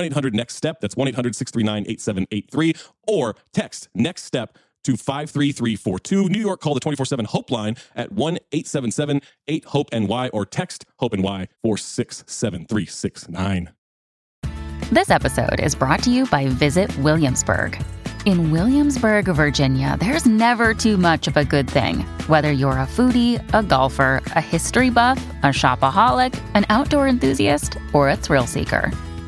1 800 Next Step. That's 1 800 639 8783. Or text Next Step to 53342. New York, call the 24 7 Hope line at 1 877 8 Hope NY or text Hope NY 467369. This episode is brought to you by Visit Williamsburg. In Williamsburg, Virginia, there's never too much of a good thing. Whether you're a foodie, a golfer, a history buff, a shopaholic, an outdoor enthusiast, or a thrill seeker,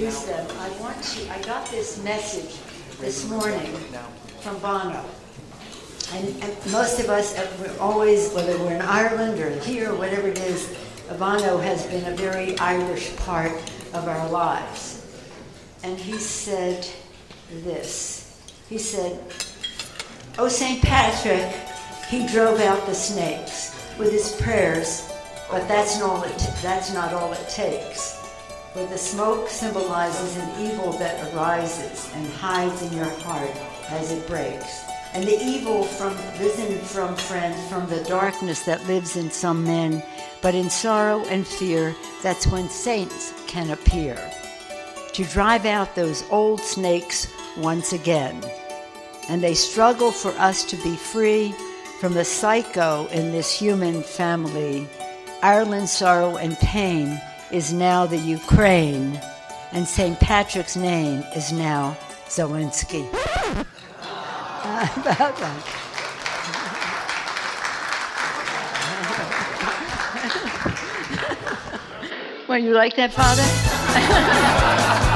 Introduce them, I want to, I got this message this morning from Bono. And, and most of us, uh, we're always, whether we're in Ireland or here, or whatever it is, Bono has been a very Irish part of our lives. And he said this. He said, Oh, St. Patrick, he drove out the snakes with his prayers, but that's not that's not all it takes where the smoke symbolizes an evil that arises and hides in your heart as it breaks. And the evil from risen from friends from the darkness that lives in some men, but in sorrow and fear, that's when saints can appear. To drive out those old snakes once again. And they struggle for us to be free from the psycho in this human family. Ireland's sorrow and pain is now the Ukraine, and St. Patrick's name is now Zelensky. about that. well, you like that, Father?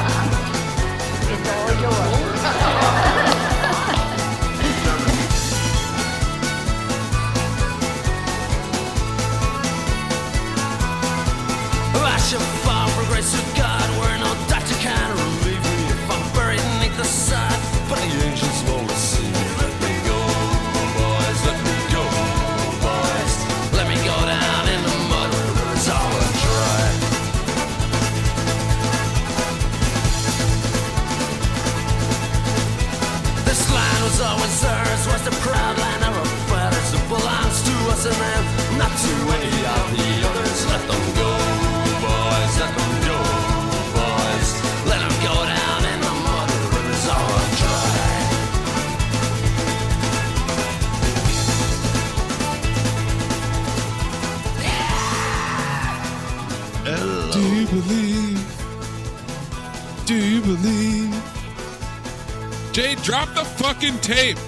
drop the fucking tape.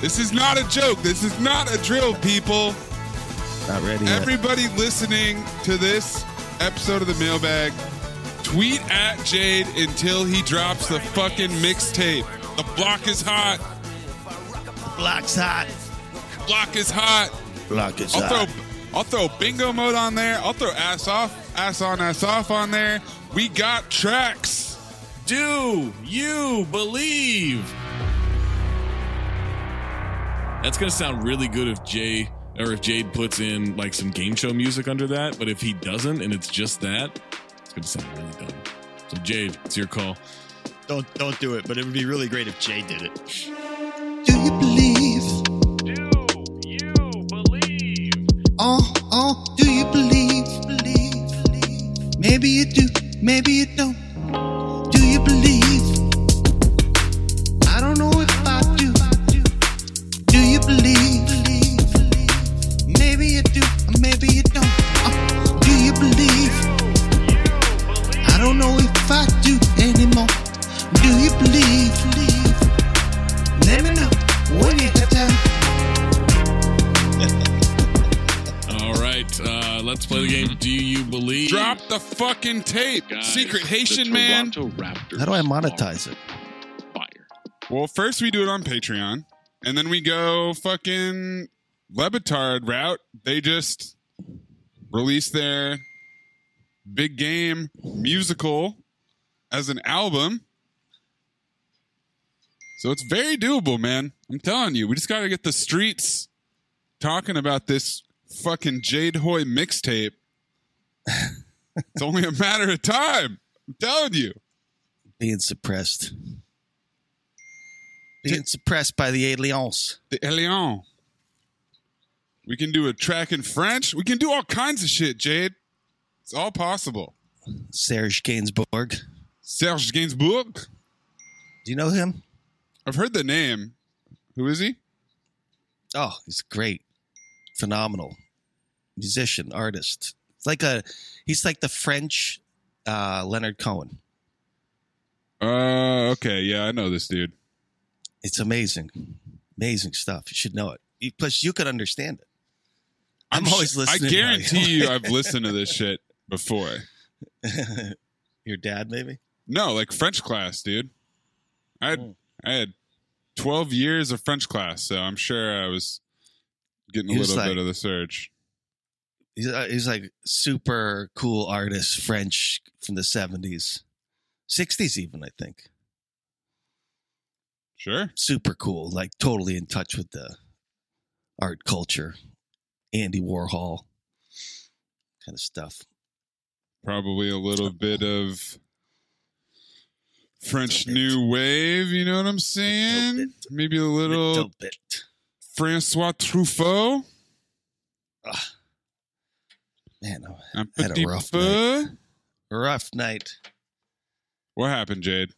this is not a joke. This is not a drill, people. Not ready yet. Everybody listening to this episode of the mailbag, tweet at Jade until he drops the fucking mixtape. The block is hot. The Block's hot. Block is hot. Block is I'll hot. throw I'll throw bingo mode on there. I'll throw ass off, ass on, ass off on there. We got tracks. Do you believe? That's gonna sound really good if Jay or if Jade puts in like some game show music under that. But if he doesn't and it's just that, it's gonna sound really dumb. So Jade, it's your call. Don't don't do it, but it would be really great if Jay did it. Do you believe? Do you believe? Oh, oh, do you believe? Believe, believe. Maybe you do, maybe you don't. Believe? Let's play the game. Do you believe? Drop the fucking tape. Guys, Secret Haitian man. Raptors How do I monetize it? Fire. Well, first we do it on Patreon, and then we go fucking Le Batard route. They just released their big game musical as an album. So it's very doable, man. I'm telling you, we just got to get the streets talking about this fucking Jade Hoy mixtape. it's only a matter of time. I'm telling you. being suppressed. Being suppressed by the aliens. the Elion. We can do a track in French. We can do all kinds of shit, Jade. It's all possible. Serge Gainsbourg. Serge Gainsbourg. Do you know him? I've heard the name. Who is he? Oh, he's great. Phenomenal. Musician, artist. It's like a he's like the French uh Leonard Cohen. Uh, okay. Yeah, I know this dude. It's amazing. Amazing stuff. You should know it. You- Plus you could understand it. I'm, always su- listening. I guarantee you, I've listened to this shit before. Your dad, maybe? No, like French class, dude. I had Mm. I had twelve years of French class, so I'm sure I was getting a He little like- bit of the surge. He's, uh, he's like super cool artist, French from the 70s, 60s, even, I think. Sure. Super cool, like totally in touch with the art culture, Andy Warhol kind of stuff. probably a little bit of French. New Wave. You know what I'm saying? Maybe a little Little bit. Francois Truffaut. Man, I Had a rough peu. rough night. What happened, Jade?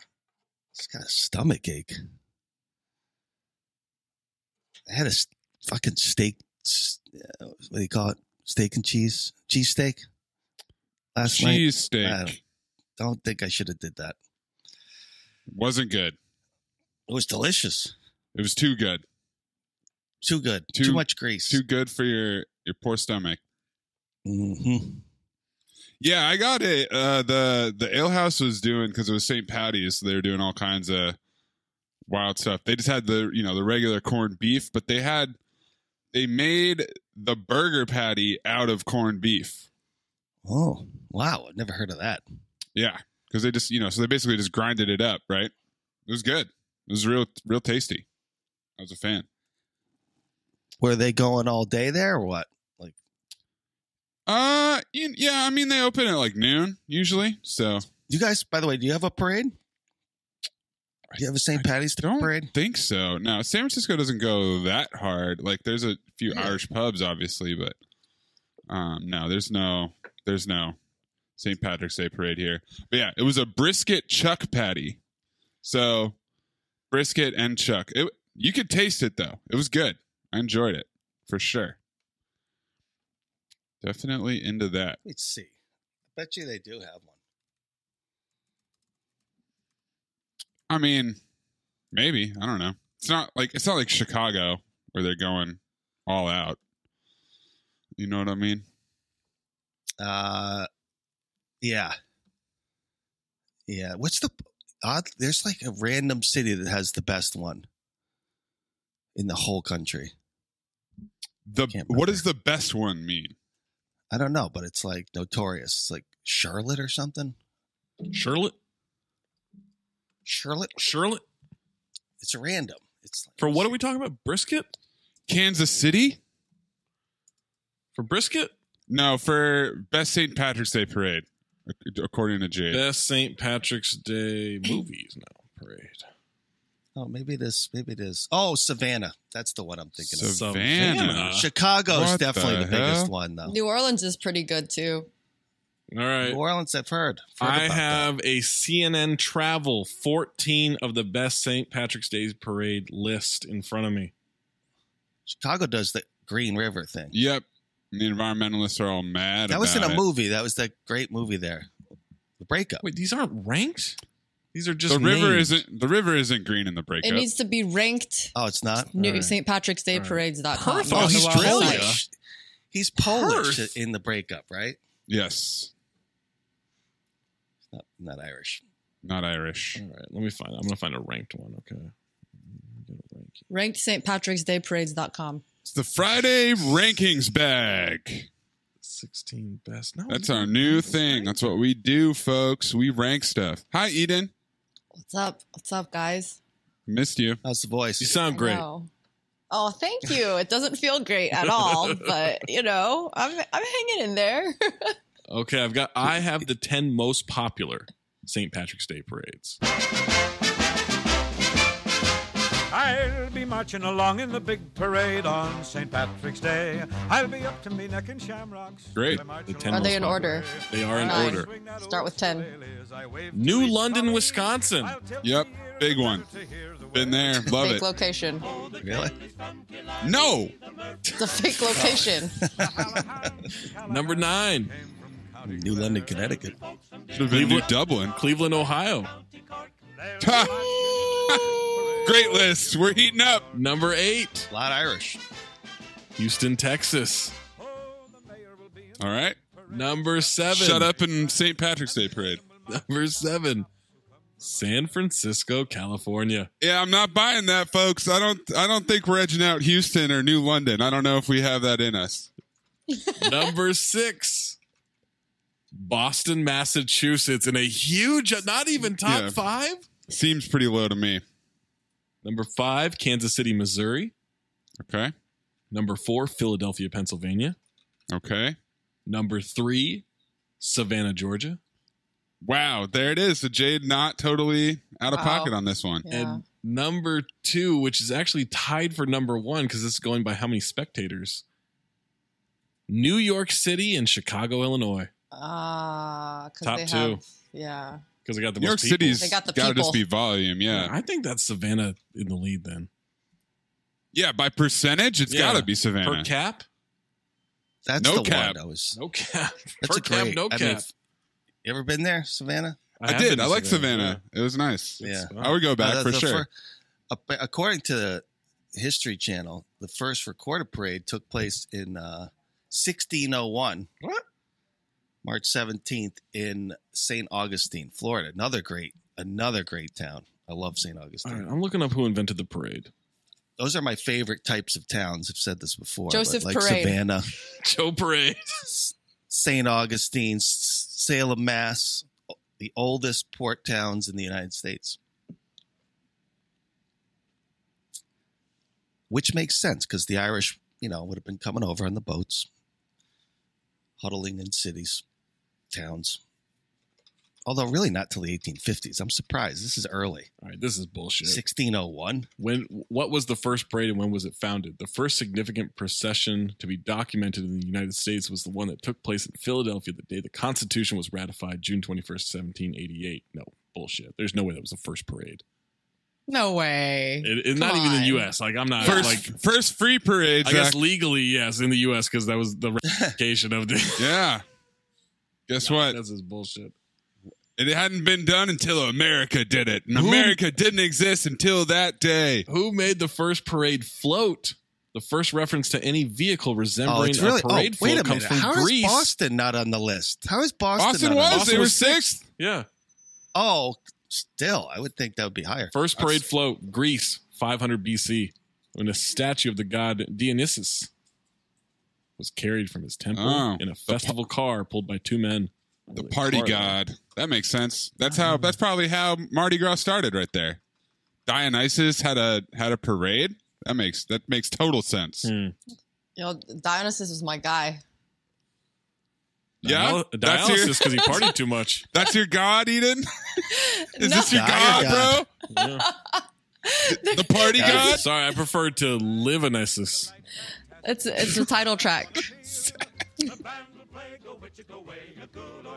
It's got a stomach ache. I had a fucking steak. uh, What do you call it? Steak and cheese, cheese steak. Last night. Cheese I steak. Don't think I should have did that. Wasn't good. It was delicious. It was too good. Too good. Too- Too, much grease. Too good for your your poor stomach. Hmm Yeah, I got it. Uh, the the ale house was doing because it was St. Patty's. So they were doing all kinds of wild stuff. They just had the you know the regular corned beef, but they had they made the burger patty out of corned beef. Oh, wow. I've never heard of that. Yeah, because they just you know so they basically just grinded it up. Right? It was good. It was real real tasty. I was a fan. Were they going all day there or what? Uh, yeah. I mean, they open at like noon usually. So you guys, by the way, do you have a parade? Do you have a St. Patty's Day don't parade? think so. No, San Francisco doesn't go that hard. Like, there's a few Yeah. Irish pubs, obviously, but um, no, there's no, there's no St. Patrick's Day parade here. But yeah, it was a brisket chuck patty. So brisket and chuck. It, you could taste it though. It was good. I enjoyed it for sure. Definitely into that. Let's see. I bet you they do have one. I mean, maybe. I don't know. It's not like it's not like Chicago where they're going all out. You know what I mean? Uh, yeah, yeah. What's the odd? There's like a random city that has the best one in the whole country. The what does the best one mean? I don't know, but it's like notorious. It's like Charlotte or something. Charlotte, Charlotte. Charlotte. It's random. It's like, For what are we talking about? Brisket? Kansas City? For brisket? No, for best St. Patrick's Day parade, according to Jade. Best St. Patrick's Day movies now parade. Oh, maybe it is. Maybe it is. Oh, Savannah. That's the one I'm thinking of. Savannah. Savannah. Chicago's What definitely the the, biggest one, though. New Orleans is pretty good too. All right. New Orleans, I've heard. I've heard I about that. have a CNN travel 14 of the best St. Patrick's Day parade list in front of me. Chicago does the Green River thing. Yep. The environmentalists are all mad That was in a it. movie. That was that great movie there. The breakup. Wait, these aren't ranked? These are just The river names. isn't the river isn't green in the breakup. It needs to be ranked. Oh, it's not. New All right. St. Patrick's Day All right. parades.com. Perth, Oh, he's Australia. Polish. He's Polish Perth? in the breakup, right? yes. Not, not Irish. Not Irish. All right, let me find. I'm gonna find a ranked one. Okay. Get a rank. Ranked St. Patrick's Day parades.com. It's the Friday rankings bag. 16 best. No, That's our new thing. That's what we do, folks. We rank stuff. Hi, Eden. What's up? What's up, guys? Missed you. How's the voice? You sound great. Oh, thank you. It doesn't feel great at all, but you know, I'm I'm hanging in there. Okay, I've got. I have the 10 most popular St. Patrick's Day parades. I'll be marching along in the big parade on St. Patrick's Day. I'll be up to me neck in shamrocks. Great. The 10 Are they in order? popular. They are in Nine. order. Start with 10. ukulele as I wave to New London, colony. Wisconsin. Yep, big one. the to hear the Been there. Love fake it. location. Really? No. It's a fake location. Number nine, New London, Connecticut. Should have been New Dublin. Cleveland, Ohio. Great list. We're heating up. Number eight, A lot Irish. Houston, Texas. All right. Number seven. Shut up in St. Patrick's Day parade. Number seven, San Francisco, California. Yeah, I'm not buying that, folks. I don't. I don't think we're edging out Houston or New London. I don't know if we have that in us. Number six, Boston, Massachusetts, in a huge, not even top Yeah. five. Seems pretty low to me. Number five, Kansas City, Missouri. Okay. Number four, Philadelphia, Pennsylvania. Okay. Number three, Savannah, Georgia. Wow, there it is. The Jade not totally out of Wow. pocket on this one. Yeah. And number two, which is actually tied for number one because this is going by how many spectators. New York City and Chicago, Illinois. Ah, because Top they two. have yeah. Because I got the New York most people. City's They got the gotta just be volume. Yeah. I think that's Savannah in the lead then. Yeah, by percentage, it's Yeah. gotta be Per Savannah. cap? That's No the cap. one. I was. No cap. That's per a great. cap, no I cap. mean, you ever been there, Savannah? I, have did. been I to like Savannah. yeah. It was nice. Yeah. I would go back Uh, for the sure. fir- ap- according to the History Channel, the first recorded parade took place in uh, 1601. What? March 17th in St. Augustine, Florida. Another great, another great town. I love St. Augustine. right, I'm looking up who invented the parade. Those are my favorite types of towns. I've said this before. Joseph like Parade. Savannah, Joe Parade. St. Augustine, Salem, Mass, the oldest port towns in the United States. Which makes sense because the Irish, you know, would have been coming over on the boats, huddling in cities, towns. Although, really, not till the 1850s. I'm surprised. This is early. All right, this is bullshit. 1601. When what was the first parade and when was it founded? The first significant procession to be documented in the United States was the one that took place in Philadelphia the day the Constitution was ratified, June 21st, 1788. No, bullshit. There's no way that was the first parade. No way. It, it's not Come even in the. U.S. Like I'm not First, like. first free parade. I guess legally, yes, in the U.S. because that was the ratification of the. yeah. Guess what? That's just bullshit. And It hadn't been done until America did it. And Who- America didn't exist until that day. Who made the first parade float? The first reference to any vehicle Oh, resembling it's really. Oh, a parade oh, wait float a comes minute. from How Greece. is Boston not on the list? How is Boston? Boston not on was. the They were was sixth. Yeah. Oh, still, I would think that would be higher. First parade float, Greece, 500 BC, when a statue of the god Dionysus was carried from his temple Oh. in a festival car pulled by two men. The party god. That makes sense. That's how. That's probably how Mardi Gras started, right there. Dionysus had a had a parade. That makes that makes total sense. Hmm. You know, Dionysus is my guy. Yeah, Dial- that's your dialysis because he partied too much. that's your god, Eden. Is No. this your Nah, god, bro? Yeah. The party god. Sorry, I prefer to live Anisis. It's it's a title track.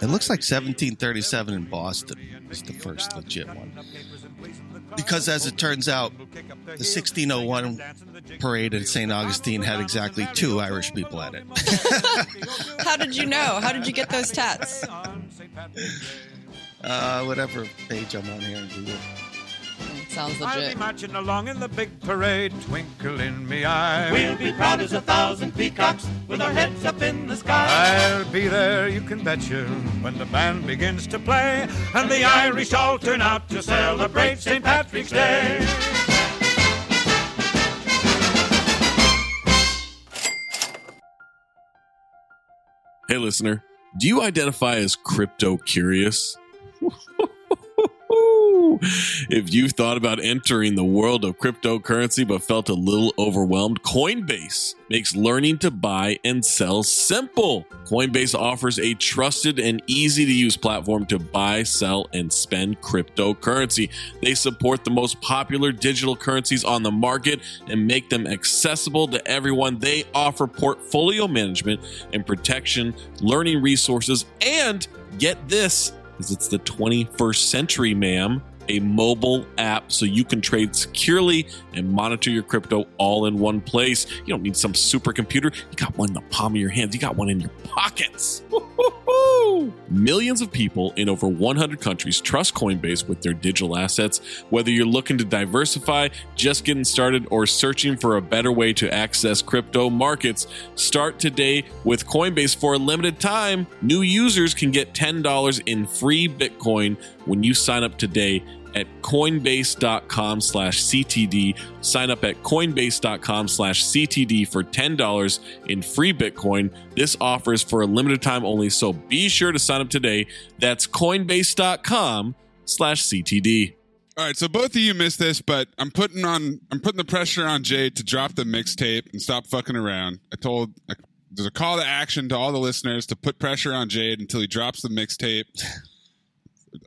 It looks like 1737 in Boston is the first legit one. Because as it turns out, the 1601 parade at St. Augustine had exactly two Irish people at it. How did you know? How did you get those tats? Uh, whatever page I'm on here in Google. Sounds I'll be marching along in the big parade, twinkle in me eye. We'll be proud as a thousand peacocks with our heads up in the sky. I'll be there, you can bet you, when the band begins to play, and the Irish all turn out to celebrate St. Patrick's Day. Hey, listener, do you identify as crypto curious? if you've thought about entering the world of cryptocurrency but felt a little overwhelmed, Coinbase makes learning to buy and sell simple. Coinbase offers a trusted and easy to use platform to buy, sell, and spend cryptocurrency. They support the most popular digital currencies on the market and make them accessible to everyone. They offer portfolio management and protection, learning resources, and get this because it's the 21st century, ma'am. A mobile app so you can trade securely and monitor your crypto all in one place. You don't need some supercomputer. You got one in the palm of your hands. You got one in your pockets. Woo-hoo-hoo. Millions of people in over 100 countries trust Coinbase with their digital assets. Whether you're looking to diversify, just getting started, or searching for a better way to access crypto markets, start today with Coinbase for a limited time. New users can get $10 in free Bitcoin when you sign up today at coinbase.com slash ctd sign up at coinbase.com slash ctd for $10 in free bitcoin this offer is for a limited time only so be sure to sign up today that's coinbase.com slash ctd All right, so both of you missed this, but I'm putting on I'm putting the pressure on Jade to drop the mixtape and stop fucking around. I told I, there's a call to action to all the listeners to put pressure on Jade until he drops the mixtape.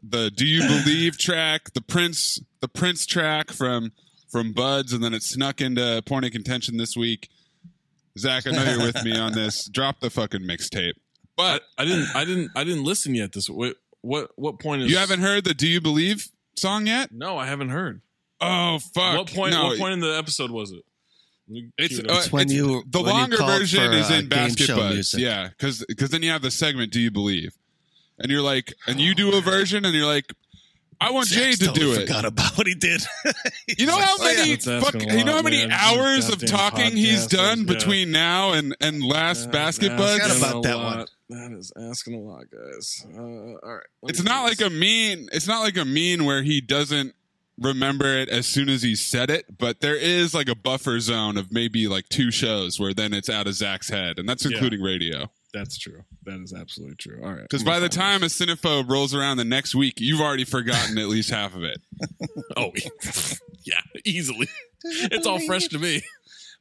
The Do You Believe track, the Prince the Prince track from from Buds, and then it snuck into point of contention this week. Zach, I know you're with me on this. Drop the fucking mixtape. But I, I didn't i didn't i didn't listen yet this what what what point is you haven't heard the Do You Believe song yet? no i haven't heard Oh fuck! what point No, what point in the episode was it It's, uh. It's when it's- you- the when longer called version for, is uh, in game Basket show Buds, music. yeah, Because because then you have the segment. Do you believe? And you're like, and you do a version, and you're like, I want Jay to Totally do it. Forgot about what he did. You know how Oh, yeah. many fuck, a you know how many man. hours of talking he's done yeah. between now and and last Basket That's Forgot asking about a that lot. one. That is asking a lot, guys. Uh, all right. It's not do like this. a mean. It's not like a mean where he doesn't remember it as soon as he said it, but there is like a buffer zone of maybe like two shows where then it's out of Zach's head, and that's Yeah. including radio. That's true. That is absolutely true. All right. Because by the find time a cinephobe rolls around the next week, you've already forgotten at least half of it. oh yeah, easily. It's all fresh to me.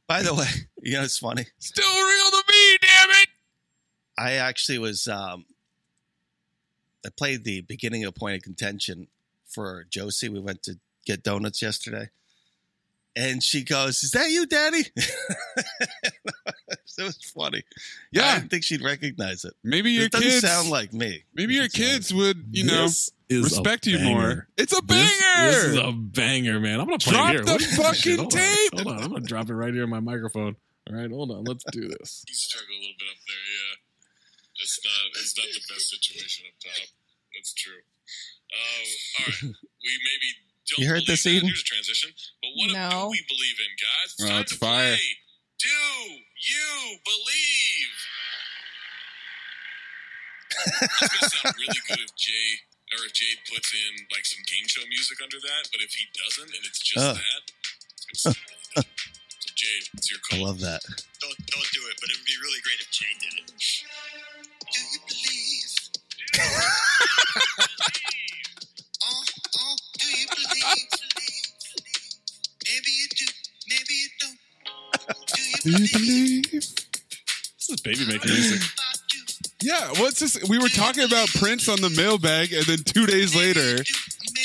By the way, you know it's funny. Still real to me, damn it! I actually was. Um, I played the beginning of Point of Contention for Josie. We went to get donuts yesterday, and she goes, "Is that you, Daddy?" so it was funny. Yeah, I didn't think she'd recognize it. maybe your it doesn't kids sound like me. maybe your It sounds- kids would you know This is a respect you more. It's a This, banger. this is a banger, man. I'm gonna play Drop it here. the Look fucking shit. Hold on. tape. Hold on. I'm gonna drop it right here in my microphone. All right, hold on. Let's do this. You struggle a little bit up there, yeah. It's not it's not the best situation up top. That's true. Um, all right, we maybe don't. You heard believe this, that. Eden? Here's a transition. But what No. do we believe in, guys? It's Oh, time it's to fire. play. Do you believe? it's gonna sound really good if Jay or if Jade puts in like some game show music under that, but if he doesn't and it's just Uh. that, it's gonna sound really dumb. So Jade, it's your call. I love that. Don't don't do it, but it would be really great if Jay did it. Do you believe? Do you believe? believe? This is baby making music. Yeah, what's this? We were talking about Prince on the mailbag, and then two days later,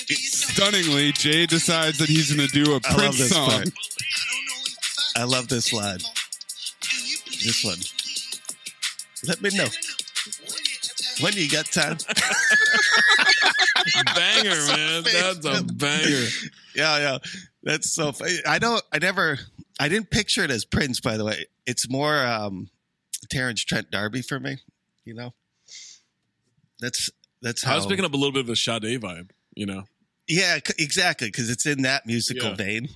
stunningly, Jay decides that he's going to do a I love Prince this song. part. I love this line. This one. Let me know when you got time. banger, man. That's a banger. Yeah, yeah. That's so funny. I don't. I never. I didn't picture it as Prince. By the way, it's more um, Terence Trent D'Arby for me. You know. That's that's how I was picking up a little bit of a Sade vibe, you know. Yeah, exactly. Because it's in that musical Yeah. vein.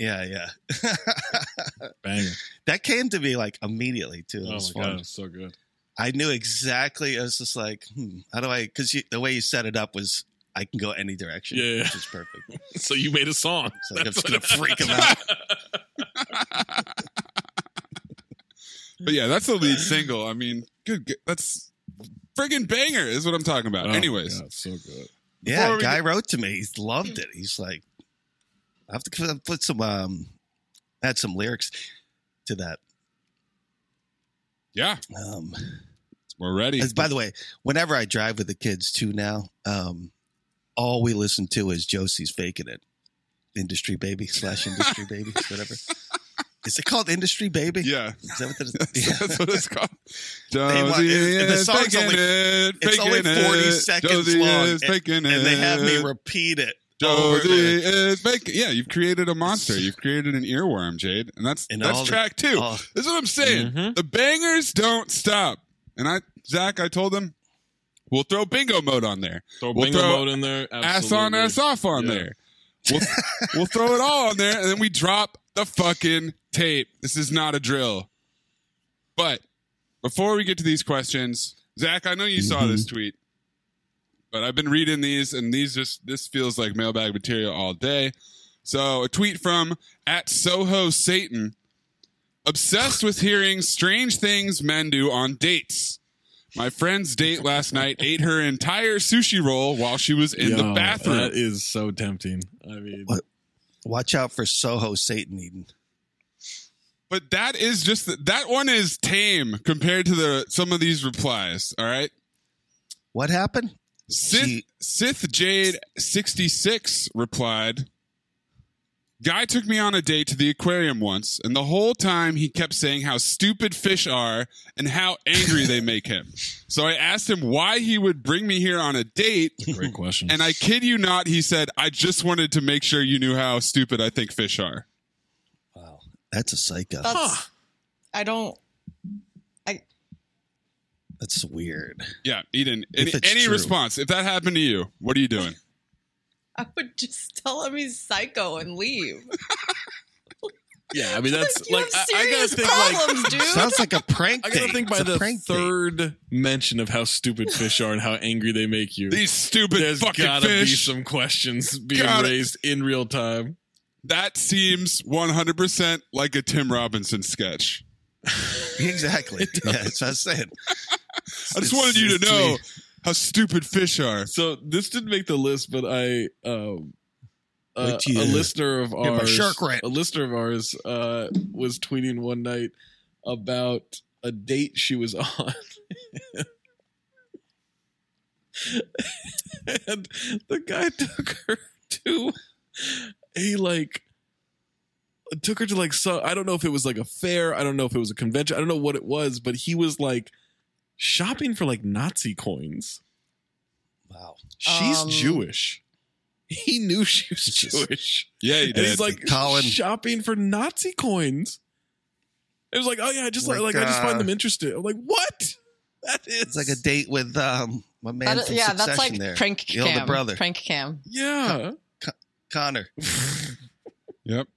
Yeah, yeah. Banger. that came to me like immediately too. It Oh my god, fun. it's so good. I knew exactly. I was just like, hmm, how do I? Because the way you set it up was, I can go any direction. Yeah, yeah. which is perfect. So you made a song. It's like I'm just gonna freak him out. But yeah, that's the lead single. I mean, good. good- That's friggin' banger is what I'm talking about. Oh, Anyways, God, so good. Yeah, Before guy get- wrote to me. He loved it. He's like, I have to put- some, um, add some lyrics to that. yeah, Um, we're ready. as, by the way, whenever I drive with the kids too now, um, all we listen to is Josie's faking it. Industry baby slash industry baby, whatever. Is it called industry baby? Yeah, Is that what that is? that's, Yeah. that's what it's called. They want- Josie it- the song's faking only- it, it's only 40 it. seconds Josie long, is and- it. and they have me repeat it. Josie is faking. Yeah, you've created a monster. You've created an earworm, Jade, and that's And that's all the- track two. oh. This is what I'm saying. Mhm. The bangers don't stop. And I, Zach, I told him we'll throw bingo mode on there. Throw We'll bingo throw mode in there. ass on, ass off on Yeah. there. We'll, we'll throw it all on there, and then we drop the fucking tape. This is not a drill. But before we get to these questions, Zach, I know you saw mm-hmm. this tweet, but I've been reading these, and these just this feels like mailbag material all day. So a tweet from at Soho Satan, obsessed with hearing strange things men do on dates. My friend's date last night ate her entire sushi roll while she was in the bathroom. That is so tempting. I mean, What? Watch out for Soho Satan Eden. But that is just that one is tame compared to the some of these replies. All right, What happened? Sith She- Sith Jade sixty six replied. Guy took me on a date to the aquarium once, and the whole time he kept saying how stupid fish are and how angry they make him. So I asked him why he would bring me here on a date, great question. and I kid you not, he said, I just wanted to make sure you knew how stupid I think fish are. Wow, that's a psycho. That's. I don't. I. That's weird. Yeah, Eden, any, If it's any response? If that happened to you, what are you doing? I would just tell him he's psycho and leave. yeah, I mean that's you like have I, I gotta serious think like dude. Sounds like a prank. I gotta date. think by the prank date. third mention of how stupid fish are and how angry they make you. These stupid There's fucking gotta be some questions being Gotta- raised in real time. that seems 100% like a Tim Robinson sketch. Exactly. yeah, that's what I was saying. I just wanted you to It's- know how stupid fish are. So this didn't make the list, but I um uh, Wait a listener of hear ours shark rant. a listener of ours uh was tweeting one night about a date she was on. and the guy took her to a like took her to like so I don't know if it was like a fair, I don't know if it was a convention, I don't know what it was, but he was like shopping for like Nazi coins. Wow. She's Um, Jewish. He knew she was Jewish. Yeah, he And did. he's like Colin- shopping for Nazi coins. It was like, oh yeah, I just like, Like, like I just uh, find them interesting. I'm like, what? That is It's like a date with um, My man That is- from yeah, that's like there. prank the older cam. brother. Prank cam. Yeah. Connor. Yep.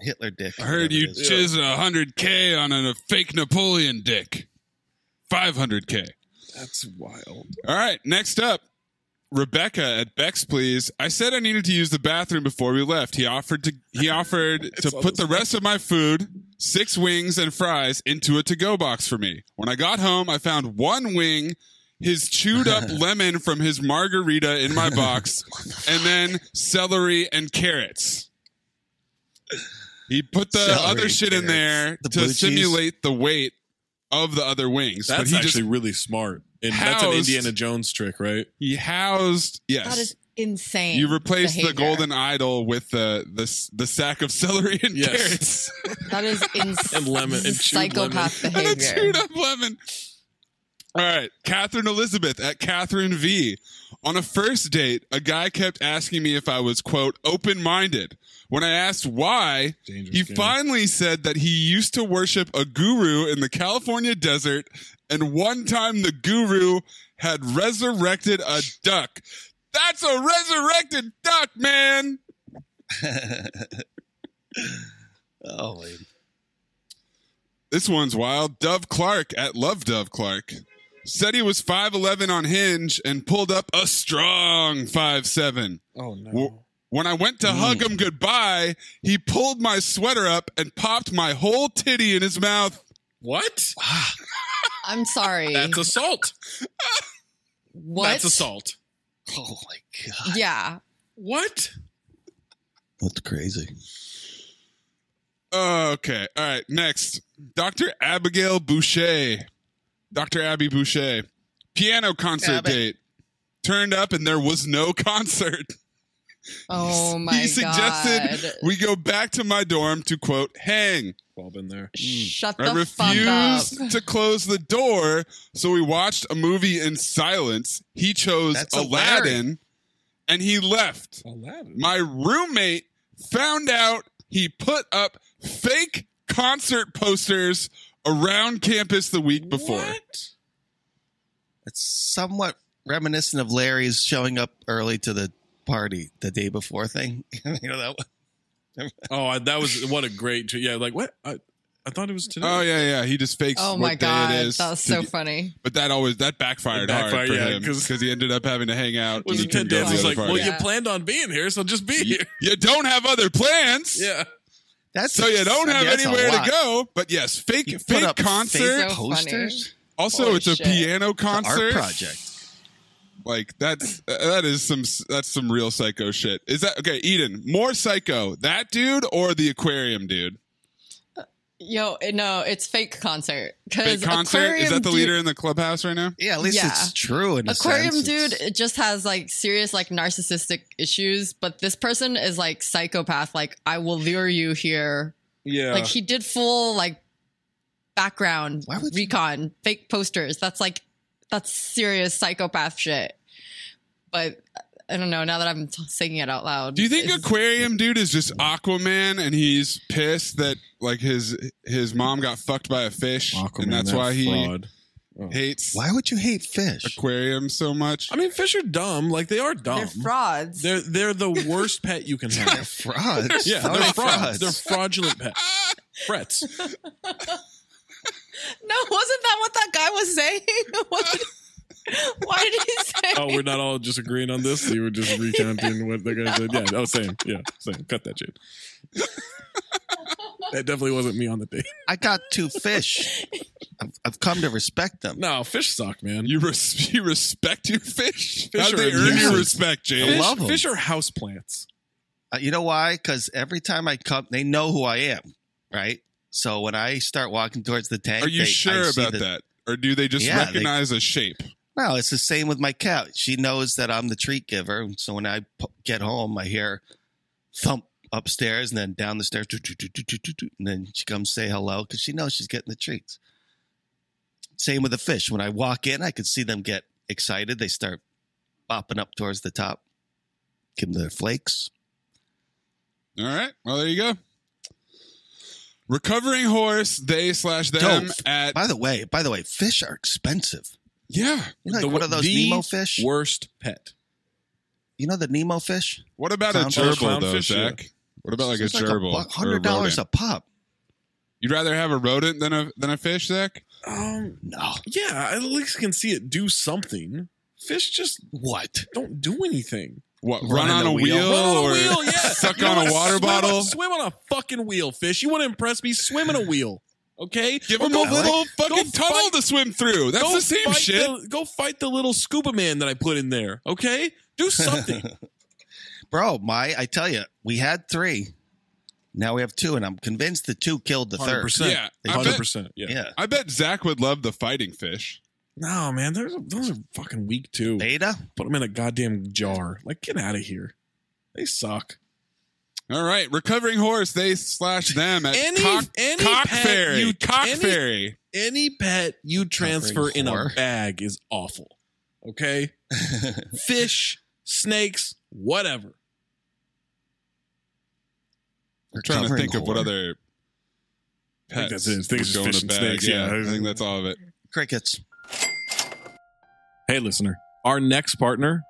Hitler dick. I heard you it is. chiz a hundred k on a fake Napoleon dick. Five hundred k. That's wild. All right, next up, Rebecca at Bex, please. I said I needed to use the bathroom before we left. He offered to he offered to put the rest of my food, six wings and fries, into a to-go box for me. When I got home, I found one wing, his chewed up lemon from his margarita in my box, and then celery and carrots. He put the Celery other shit in there The to blue cheese? simulate the weight of the other wings. but That's he actually just really smart. And that's an Indiana Jones trick, right? he housed yes. That is insane. You replaced the golden idol with the the the sack of celery and Yes. carrots That is insane. And lemon- and chewed psychopath and a behavior. chewed up lemon. All right, Catherine Elizabeth at Catherine V. On a first date, a guy kept asking me if I was quote open minded. When I asked why, Dangerous he game. finally said that he used to worship a guru in the California desert, and one time the guru had resurrected a duck. That's a resurrected duck, man. Oh, wait. This one's wild. Dove Clark at Love Dove Clark said he was 5'11 on Hinge and pulled up a strong 5'7. Oh no. When I went to mm. hug him goodbye, he pulled my sweater up and popped my whole titty in his mouth. What? I'm sorry. That's assault. what? That's assault. Oh my god. Yeah. What? That's crazy. Okay. All right. Next, Dr. Abigail Boucher. Dr. Abby Boucher. Piano concert Abby. date. Turned up and there was no concert. Oh my he suggested god. we go back to my dorm to quote hang. All been there. Shut hmm. I the fuck up. refused to close the door, so we watched a movie in silence. He chose That's a Aladdin, and he left. Aladdin. My roommate found out he put up fake concert posters around campus the week before. What? It's somewhat reminiscent of Larry's showing up early to the party the day before thing. you know that one? Oh, that was what a great. Yeah, like what? I, I thought it was today. Oh yeah, yeah. He just fakes. Oh what my day god. it is. That was so get- funny. But that always that backfired, backfired, hard for yeah, him 'cause- because he ended up having to hang out. Was he it Ted couldn't go to Danson? He's like, party. well, you planned on being here, so just be here. you don't have other plans. Yeah. That's So you don't have that's a anywhere to go. But yes, fake You fake concert. fake So posters. also, Holy it's a shit. piano It's an concert. art project. Like that's that is some that's some real psycho shit. Is that okay, Eden? More psycho, that dude or the aquarium dude? Yo, no, it's fake concert. 'Cause Fake concert. Is that the dude- leader in the clubhouse right now? Yeah, at least Yeah. it's true. In a Aquarium sense. dude It's- it just has like serious like narcissistic issues, but this person is like psychopath. Like I will lure you here. Yeah. Like he did full like background Why would you- recon, fake posters. That's like that's serious psychopath shit. But I don't know. Now that I'm t- saying it out loud, Do you think it's- aquarium dude is just Aquaman and he's pissed that like his his mom got fucked by a fish Aquaman, and that's that why he fraud. Oh. hates Why would you hate fish? aquarium so much? I mean, fish are dumb. Like they are dumb. they're frauds? They're they're the worst pet you can They're have. frauds. yeah, How are they're they frauds. They're fraudulent pets. Frets. no, wasn't that what that guy was saying? Wasn't- Why did he say? Oh, we're not all just agreeing on this. You were just recounting what the guy said. Yeah, oh, same. Yeah, same. Cut that shit. that definitely wasn't me on the date. I got two fish. I've, I've come to respect them. No, fish suck, man. You, res- you respect your fish? Fish How do are they earn your respect, James? fish, love 'em. fish are house plants. Uh, you know why? Because every time I come, they know who I am, right? So when I start walking towards the tank, Are you they- sure see about the- that? Or do they just Yeah, they- recognize a shape? No, it's the same with my cat. She knows that I'm the treat giver. So when I p- get home, I hear thump upstairs and then down the stairs, and then she comes say hello because she knows she's getting the treats. Same with the fish. When I walk in, I can see them get excited. They start bopping up towards the top. Give them their flakes. All right. Well, there you go. Recovering horse, they slash them Dope. at By the way, by the way, fish are expensive. Yeah. You know, like The- one of those the Nemo fish. Worst pet. You know the Nemo fish? What about a Clownfish? gerbil though, Clownfish, yeah. Zach? What about like a gerbil? buck- or a hundred dollars a rodent? pop. You'd rather have a rodent than a than a fish, Zach? Um, No. yeah, I at least can see it do something. Fish just What? don't do anything. What? Run Run, on on a wheel? wheel, Run on a wheel, yeah. suck You on a water swim on- bottle? swim on a fucking wheel, fish. You want to impress me? Swim in a wheel. Okay, Give Or him go a little fucking tunnel fight- to swim through. That's the same shit. the- go fight the little scuba man that I put in there. Okay, do something. Bro, my I tell you, we had three. Now we have two, and I'm convinced the two killed the Hundred third. percent. Yeah, hundred percent. Yeah. Yeah. I bet Zach would love the fighting fish. No, man, those are, those are fucking weak too. Betta? Put them in a goddamn jar. Like, get out of here. They suck. All right, recovering horse. They slash them at Any- cock, any cock pet fairy. you- cock any- fairy. Any pet you transfer in a bag is awful. Okay, fish, snakes, whatever. I'm trying to Recovering think of what whore. other I think pets that's it. I think it's would just go in fish a and bag. snakes, Yeah, yeah. I think that's all of it. crickets. Hey, listener, our next partner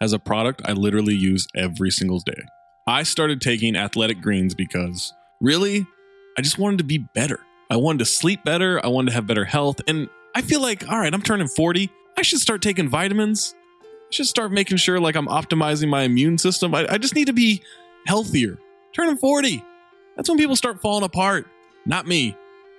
has a product I literally use every single day. I started taking athletic greens because really, I just wanted to be better. I wanted to sleep better. I wanted to have better health. And I feel like, all right, I'm turning 40. I should start taking vitamins. I should start making sure like I'm optimizing my immune system. I, I just need to be healthier. Turning 40. That's when people start falling apart. Not me.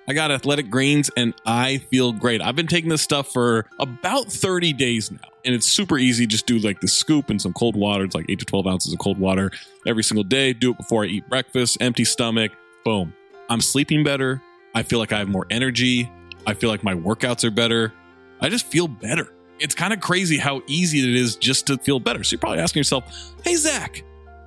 I got athletic greens and I feel great. I've been taking this stuff for about 30 days now. And it's super easy. Just do like the scoop and some cold water. It's like 8 to 12 ounces of cold water every single day. Do it before I eat breakfast, empty stomach. Boom. I'm sleeping better. I feel like I have more energy. I feel like my workouts are better. I just feel better. It's kind of crazy how easy it is just to feel better. So you're probably asking yourself, hey, Zach,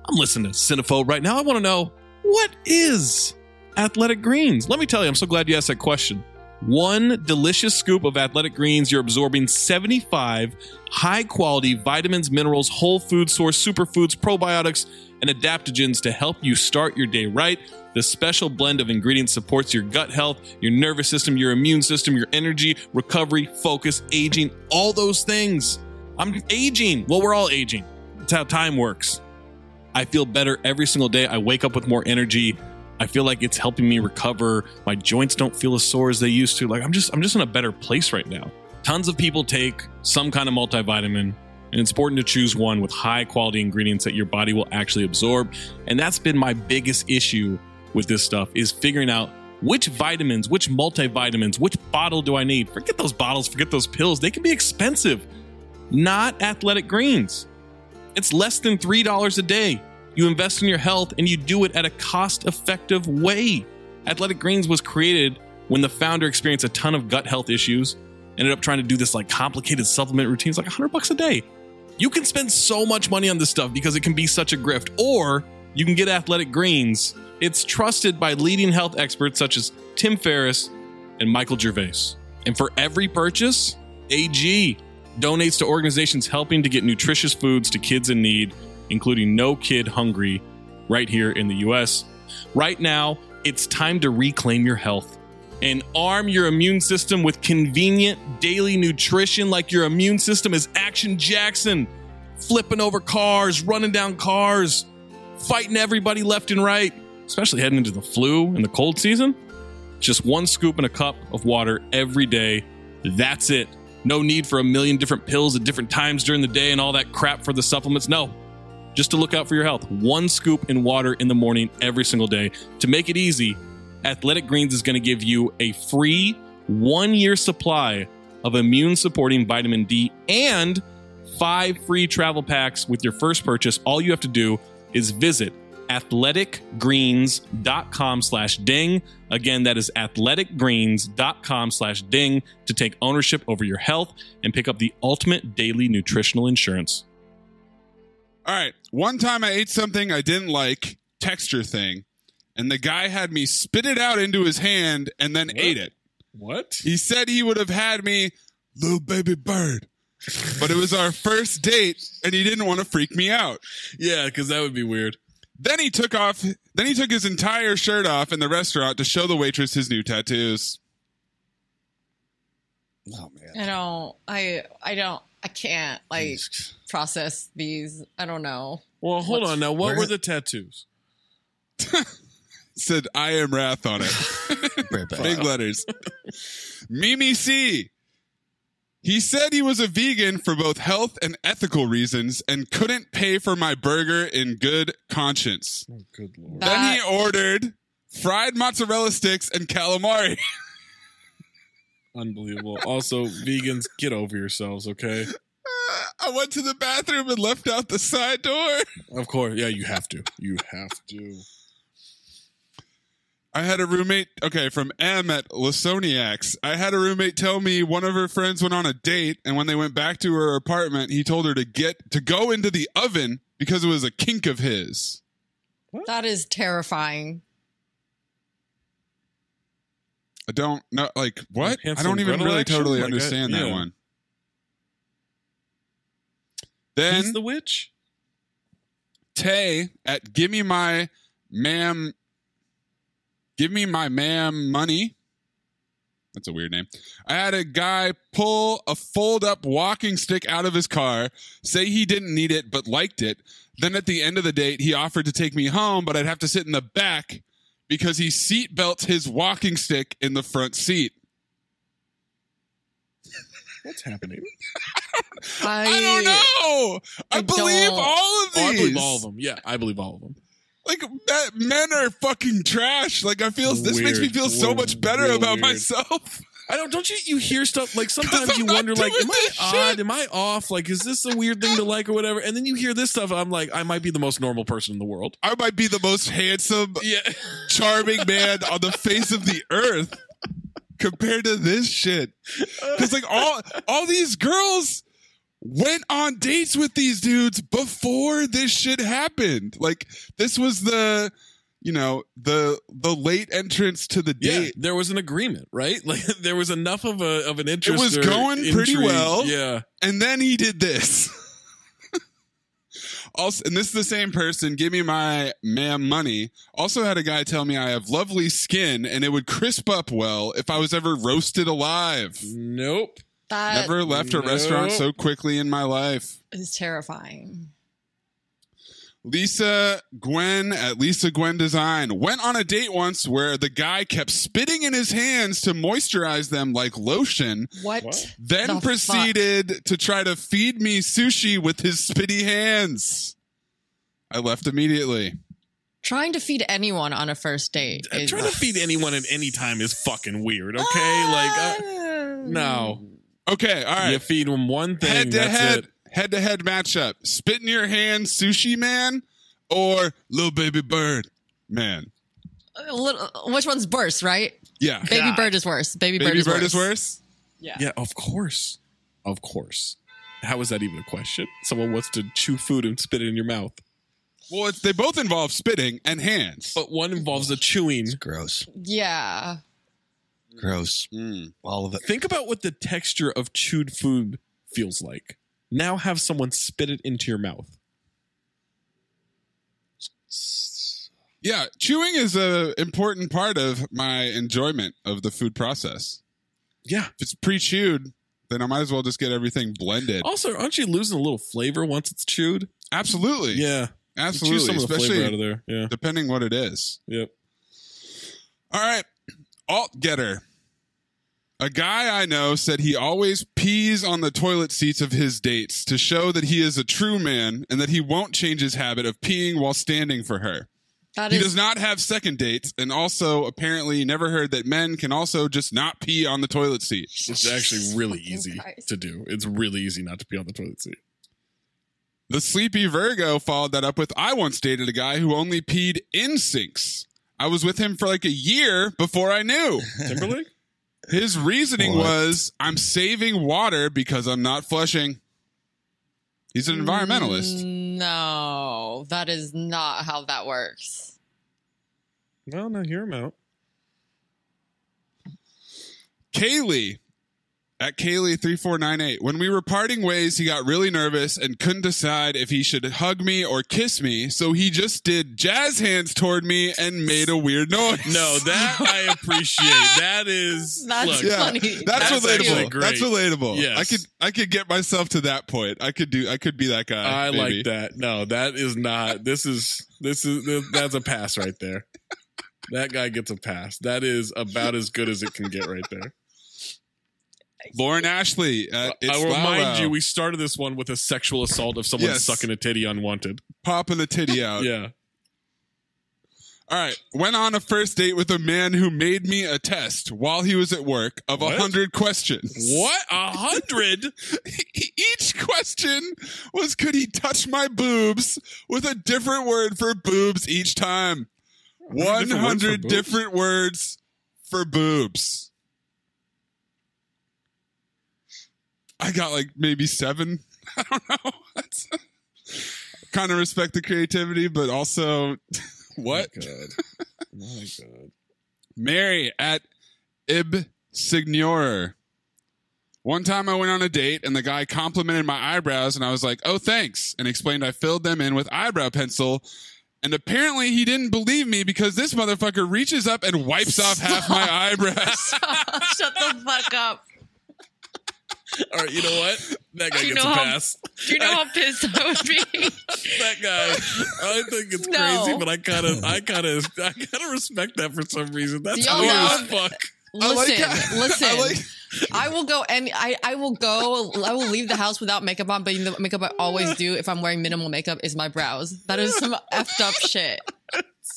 I'm listening to Cinephobe right now. I want to know what is athletic greens? Let me tell you, I'm so glad you asked that question. One delicious scoop of athletic greens, you're absorbing 75 high quality vitamins, minerals, whole food source, superfoods, probiotics, and adaptogens to help you start your day right. The special blend of ingredients supports your gut health, your nervous system, your immune system, your energy, recovery, focus, aging, all those things. I'm aging. Well, we're all aging. That's how time works. I feel better every single day. I wake up with more energy. I feel like it's helping me recover. My joints don't feel as sore as they used to. Like I'm just I'm just in a better place right now. Tons of people take some kind of multivitamin, and it's important to choose one with high quality ingredients that your body will actually absorb. And that's been my biggest issue with this stuff is figuring out which vitamins, which multivitamins, which bottle do I need? Forget those bottles, forget those pills. They can be expensive. Not athletic greens. It's less than $3 a day. You invest in your health and you do it at a cost effective way. Athletic Greens was created when the founder experienced a ton of gut health issues, ended up trying to do this like complicated supplement routines, like 100 bucks a day. You can spend so much money on this stuff because it can be such a grift, or you can get Athletic Greens. It's trusted by leading health experts such as Tim Ferriss and Michael Gervais. And for every purchase, AG donates to organizations helping to get nutritious foods to kids in need, including No Kid Hungry, right here in the US. Right now, it's time to reclaim your health and arm your immune system with convenient daily nutrition like your immune system is Action Jackson, flipping over cars, running down cars, fighting everybody left and right, especially heading into the flu and the cold season. Just one scoop in a cup of water every day. That's it. No need for a million different pills at different times during the day and all that crap for the supplements. No. Just to look out for your health. One scoop in water in the morning every single day. To make it easy, Athletic Greens is going to give you a free one year supply of immune supporting vitamin D and five free travel packs with your first purchase. All you have to do is visit athleticgreens.com slash ding. Again, that is athleticgreens.com slash ding to take ownership over your health and pick up the ultimate daily nutritional insurance. All right. One time I ate something I didn't like, texture thing, and the guy had me spit it out into his hand and then ate it. What? He said he would have had me, little baby bird. But it was our first date and he didn't want to freak me out. Yeah, because that would be weird. Then he took off then he took his entire shirt off in the restaurant to show the waitress his new tattoos. Oh man. I don't. I. I don't. I can't like process these. I don't know. Well, hold What's- on now. What were the tattoos? Said I am wrath on it. Big letters. Mimi C. He said he was a vegan for both health and ethical reasons and couldn't pay for my burger in good conscience. Oh, good lord. then he ordered fried mozzarella sticks and calamari. Unbelievable. Also, vegans, get over yourselves, okay? I went to the bathroom and left out the side door. Of course. Yeah, you have to. You have to. I had a roommate, okay, from M at Lasoniacs. I had a roommate tell me one of her friends went on a date, and when they went back to her apartment, he told her to get to go into the oven because it was a kink of his. That is terrifying. I don't know, like what? I don't even really action? totally Like, I- understand that yeah. one. Then He's the witch? Tay at Give Me My Ma'am Give Me My Ma'am Money. That's a weird name. I had a guy pull a fold up walking stick out of his car, say he didn't need it but liked it. Then at the end of the date, he offered to take me home, but I'd have to sit in the back because he seat belts his walking stick in the front seat. What's happening? I, I don't know. I, I believe don't- all of these. Oh, I believe all of them. Yeah, I believe all of them. Like men are fucking trash. Like I feel this makes me feel so We're much better about weird. myself. I don't. Don't you? You hear stuff like sometimes you wonder, like, am I odd? shit. Am I off? Like, is this a weird thing to like or whatever? And then you hear this stuff. I'm like, I might be the most normal person in the world. I might be the most handsome, Yeah. charming man on the face of the earth compared to this shit. Because like all all these girls went on dates with these dudes before this shit happened. Like this was the you know the the late entrance to the Yeah, date. there was an agreement, right? Like there was enough of a of an interest. It was or going pretty intrigue. well. Yeah. And then he did this. also, and this is the same person. Give me my ma'am money. Also had a guy tell me I have lovely skin and it would crisp up well if I was ever roasted alive. Nope. that Never left a restaurant so quickly in my life. It's terrifying. Lisa Gwen at Lisa Gwen Design went on a date once where the guy kept spitting in his hands to moisturize them like lotion. What? What? Then the proceeded to try to feed me sushi with his spitty hands. I left immediately. Trying to feed anyone on a first date. Uh, is- Trying to feed anyone at any time is fucking weird. Okay, like uh, no. Okay, all You feed them one thing. Head to that's head, it. Head to head matchup. Spit in your hand, sushi man, or little baby bird man. A little- which one's worse, right? Yeah, Baby God. bird is worse. Baby, Baby bird is bird worse. is worse. Yeah. Yeah, of course, of course. How is that even a question? Someone wants to chew food and spit it in your mouth, Well, it's, they both involve spitting and hands. but one involves a chewing. Gross. Yeah. Gross. Mm. All of it. Think about what the texture of chewed food feels like. Now have someone spit it into your mouth. Yeah, chewing is an important part of my enjoyment of the food process. Yeah. If it's pre-chewed, then I might as well just get everything blended. Also, aren't you losing a little flavor once it's chewed? Absolutely. Yeah. You Absolutely. Chew some of the Especially flavor out of there. Yeah. depending what it is. Yep. All right. Alt getter. A guy I know said he always pees on the toilet seats of his dates to show that he is a true man and that he won't change his habit of peeing while standing for her. That He is does not have second dates and also apparently never heard that men can also just not pee on the toilet seat. It's actually really easy Christ. to do. It's really easy not to pee on the toilet seat. The sleepy Virgo followed that up with I once dated a guy who only peed in sinks. I was with him for like a year before I knew. Timberlake? His reasoning What? was I'm saving water because I'm not flushing. He's an environmentalist. Mm, no, that is not how that works. well, now hear him out. Kaylee At Kaylee3498. When we were parting ways, he got really nervous and couldn't decide if he should hug me or kiss me, so he just did jazz hands toward me and made a weird noise. No, that I appreciate. That is That's look, yeah, funny. that's, That's relatable. actually great. That's relatable. Yes. I could I could get myself to that point. I could do I could be that guy. I maybe. like that. No, that is not. This is this is that's a pass right there. That guy gets a pass. That is about as good as it can get right there. Lauren Ashley. Uh, it's I will remind Lala. you, we started this one with a sexual assault of someone Yes. sucking a titty unwanted. popping the titty out. Yeah. All right. Went on a first date with a man who made me a test while he was at work of a hundred questions. What? A hundred? Each question was could he touch my boobs with a different word for boobs each time. 100 different words for boobs? different words for boobs. I got like maybe seven. I don't know. That's kind of respect the creativity, but also what? God. My God. Mary at Ib Signorer. One time I went on a date and the guy complimented my eyebrows and I was like, oh, thanks. And explained I filled them in with eyebrow pencil. And apparently he didn't believe me because this motherfucker reaches up and wipes off half my eyebrows. Shut the fuck up. All right, you know what? That guy Do you gets know a how- pass. Do you know how pissed I would be? that guy. I think it's No. crazy, but I kind of, I kind of, I kind of respect that for some reason. That's y'all weird know- as fuck. I like Listen, listen. I like- I will go and I, I will go. I will leave the house without makeup on. But the makeup I always do if I'm wearing minimal makeup is my brows. That is some effed up shit.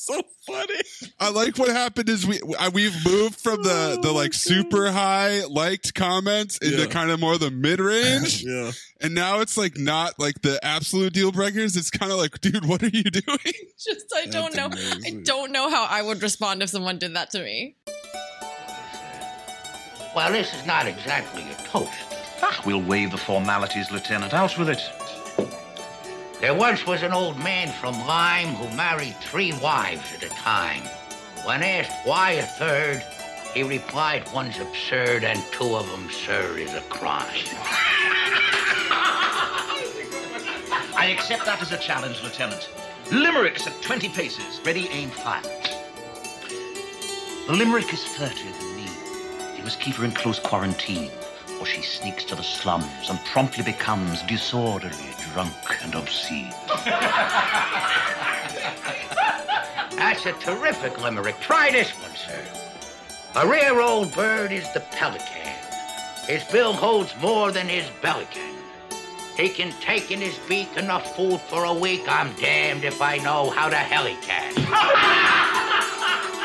So funny. I like what happened is we I- we've moved from the the like super high liked comments into Yeah. kind of more the mid range. Yeah. And now it's like not like the absolute deal breakers. It's kind of like, dude, what are you doing? Just I don't know. I don't know how I would respond if someone did that to me. Well, this is not exactly a toast. Ah, we'll waive the formalities, Lieutenant. Out with it. There once was an old man from Lyme who married three wives at a time. When asked why a third, he replied, one's absurd and two of them, sir, is a crime. I accept that as a challenge, Lieutenant. Limericks at 20 paces. Ready, aim, fire. The limerick is furtive and mean. You must keep her in close quarantine, or she sneaks to the slums and promptly becomes disorderly, drunk, and obscene. That's a terrific limerick. Try this one, sir. A rare old bird is the pelican. His bill holds more than his belly can. He can take in his beak enough food for a week. I'm damned if I know how the hell he can.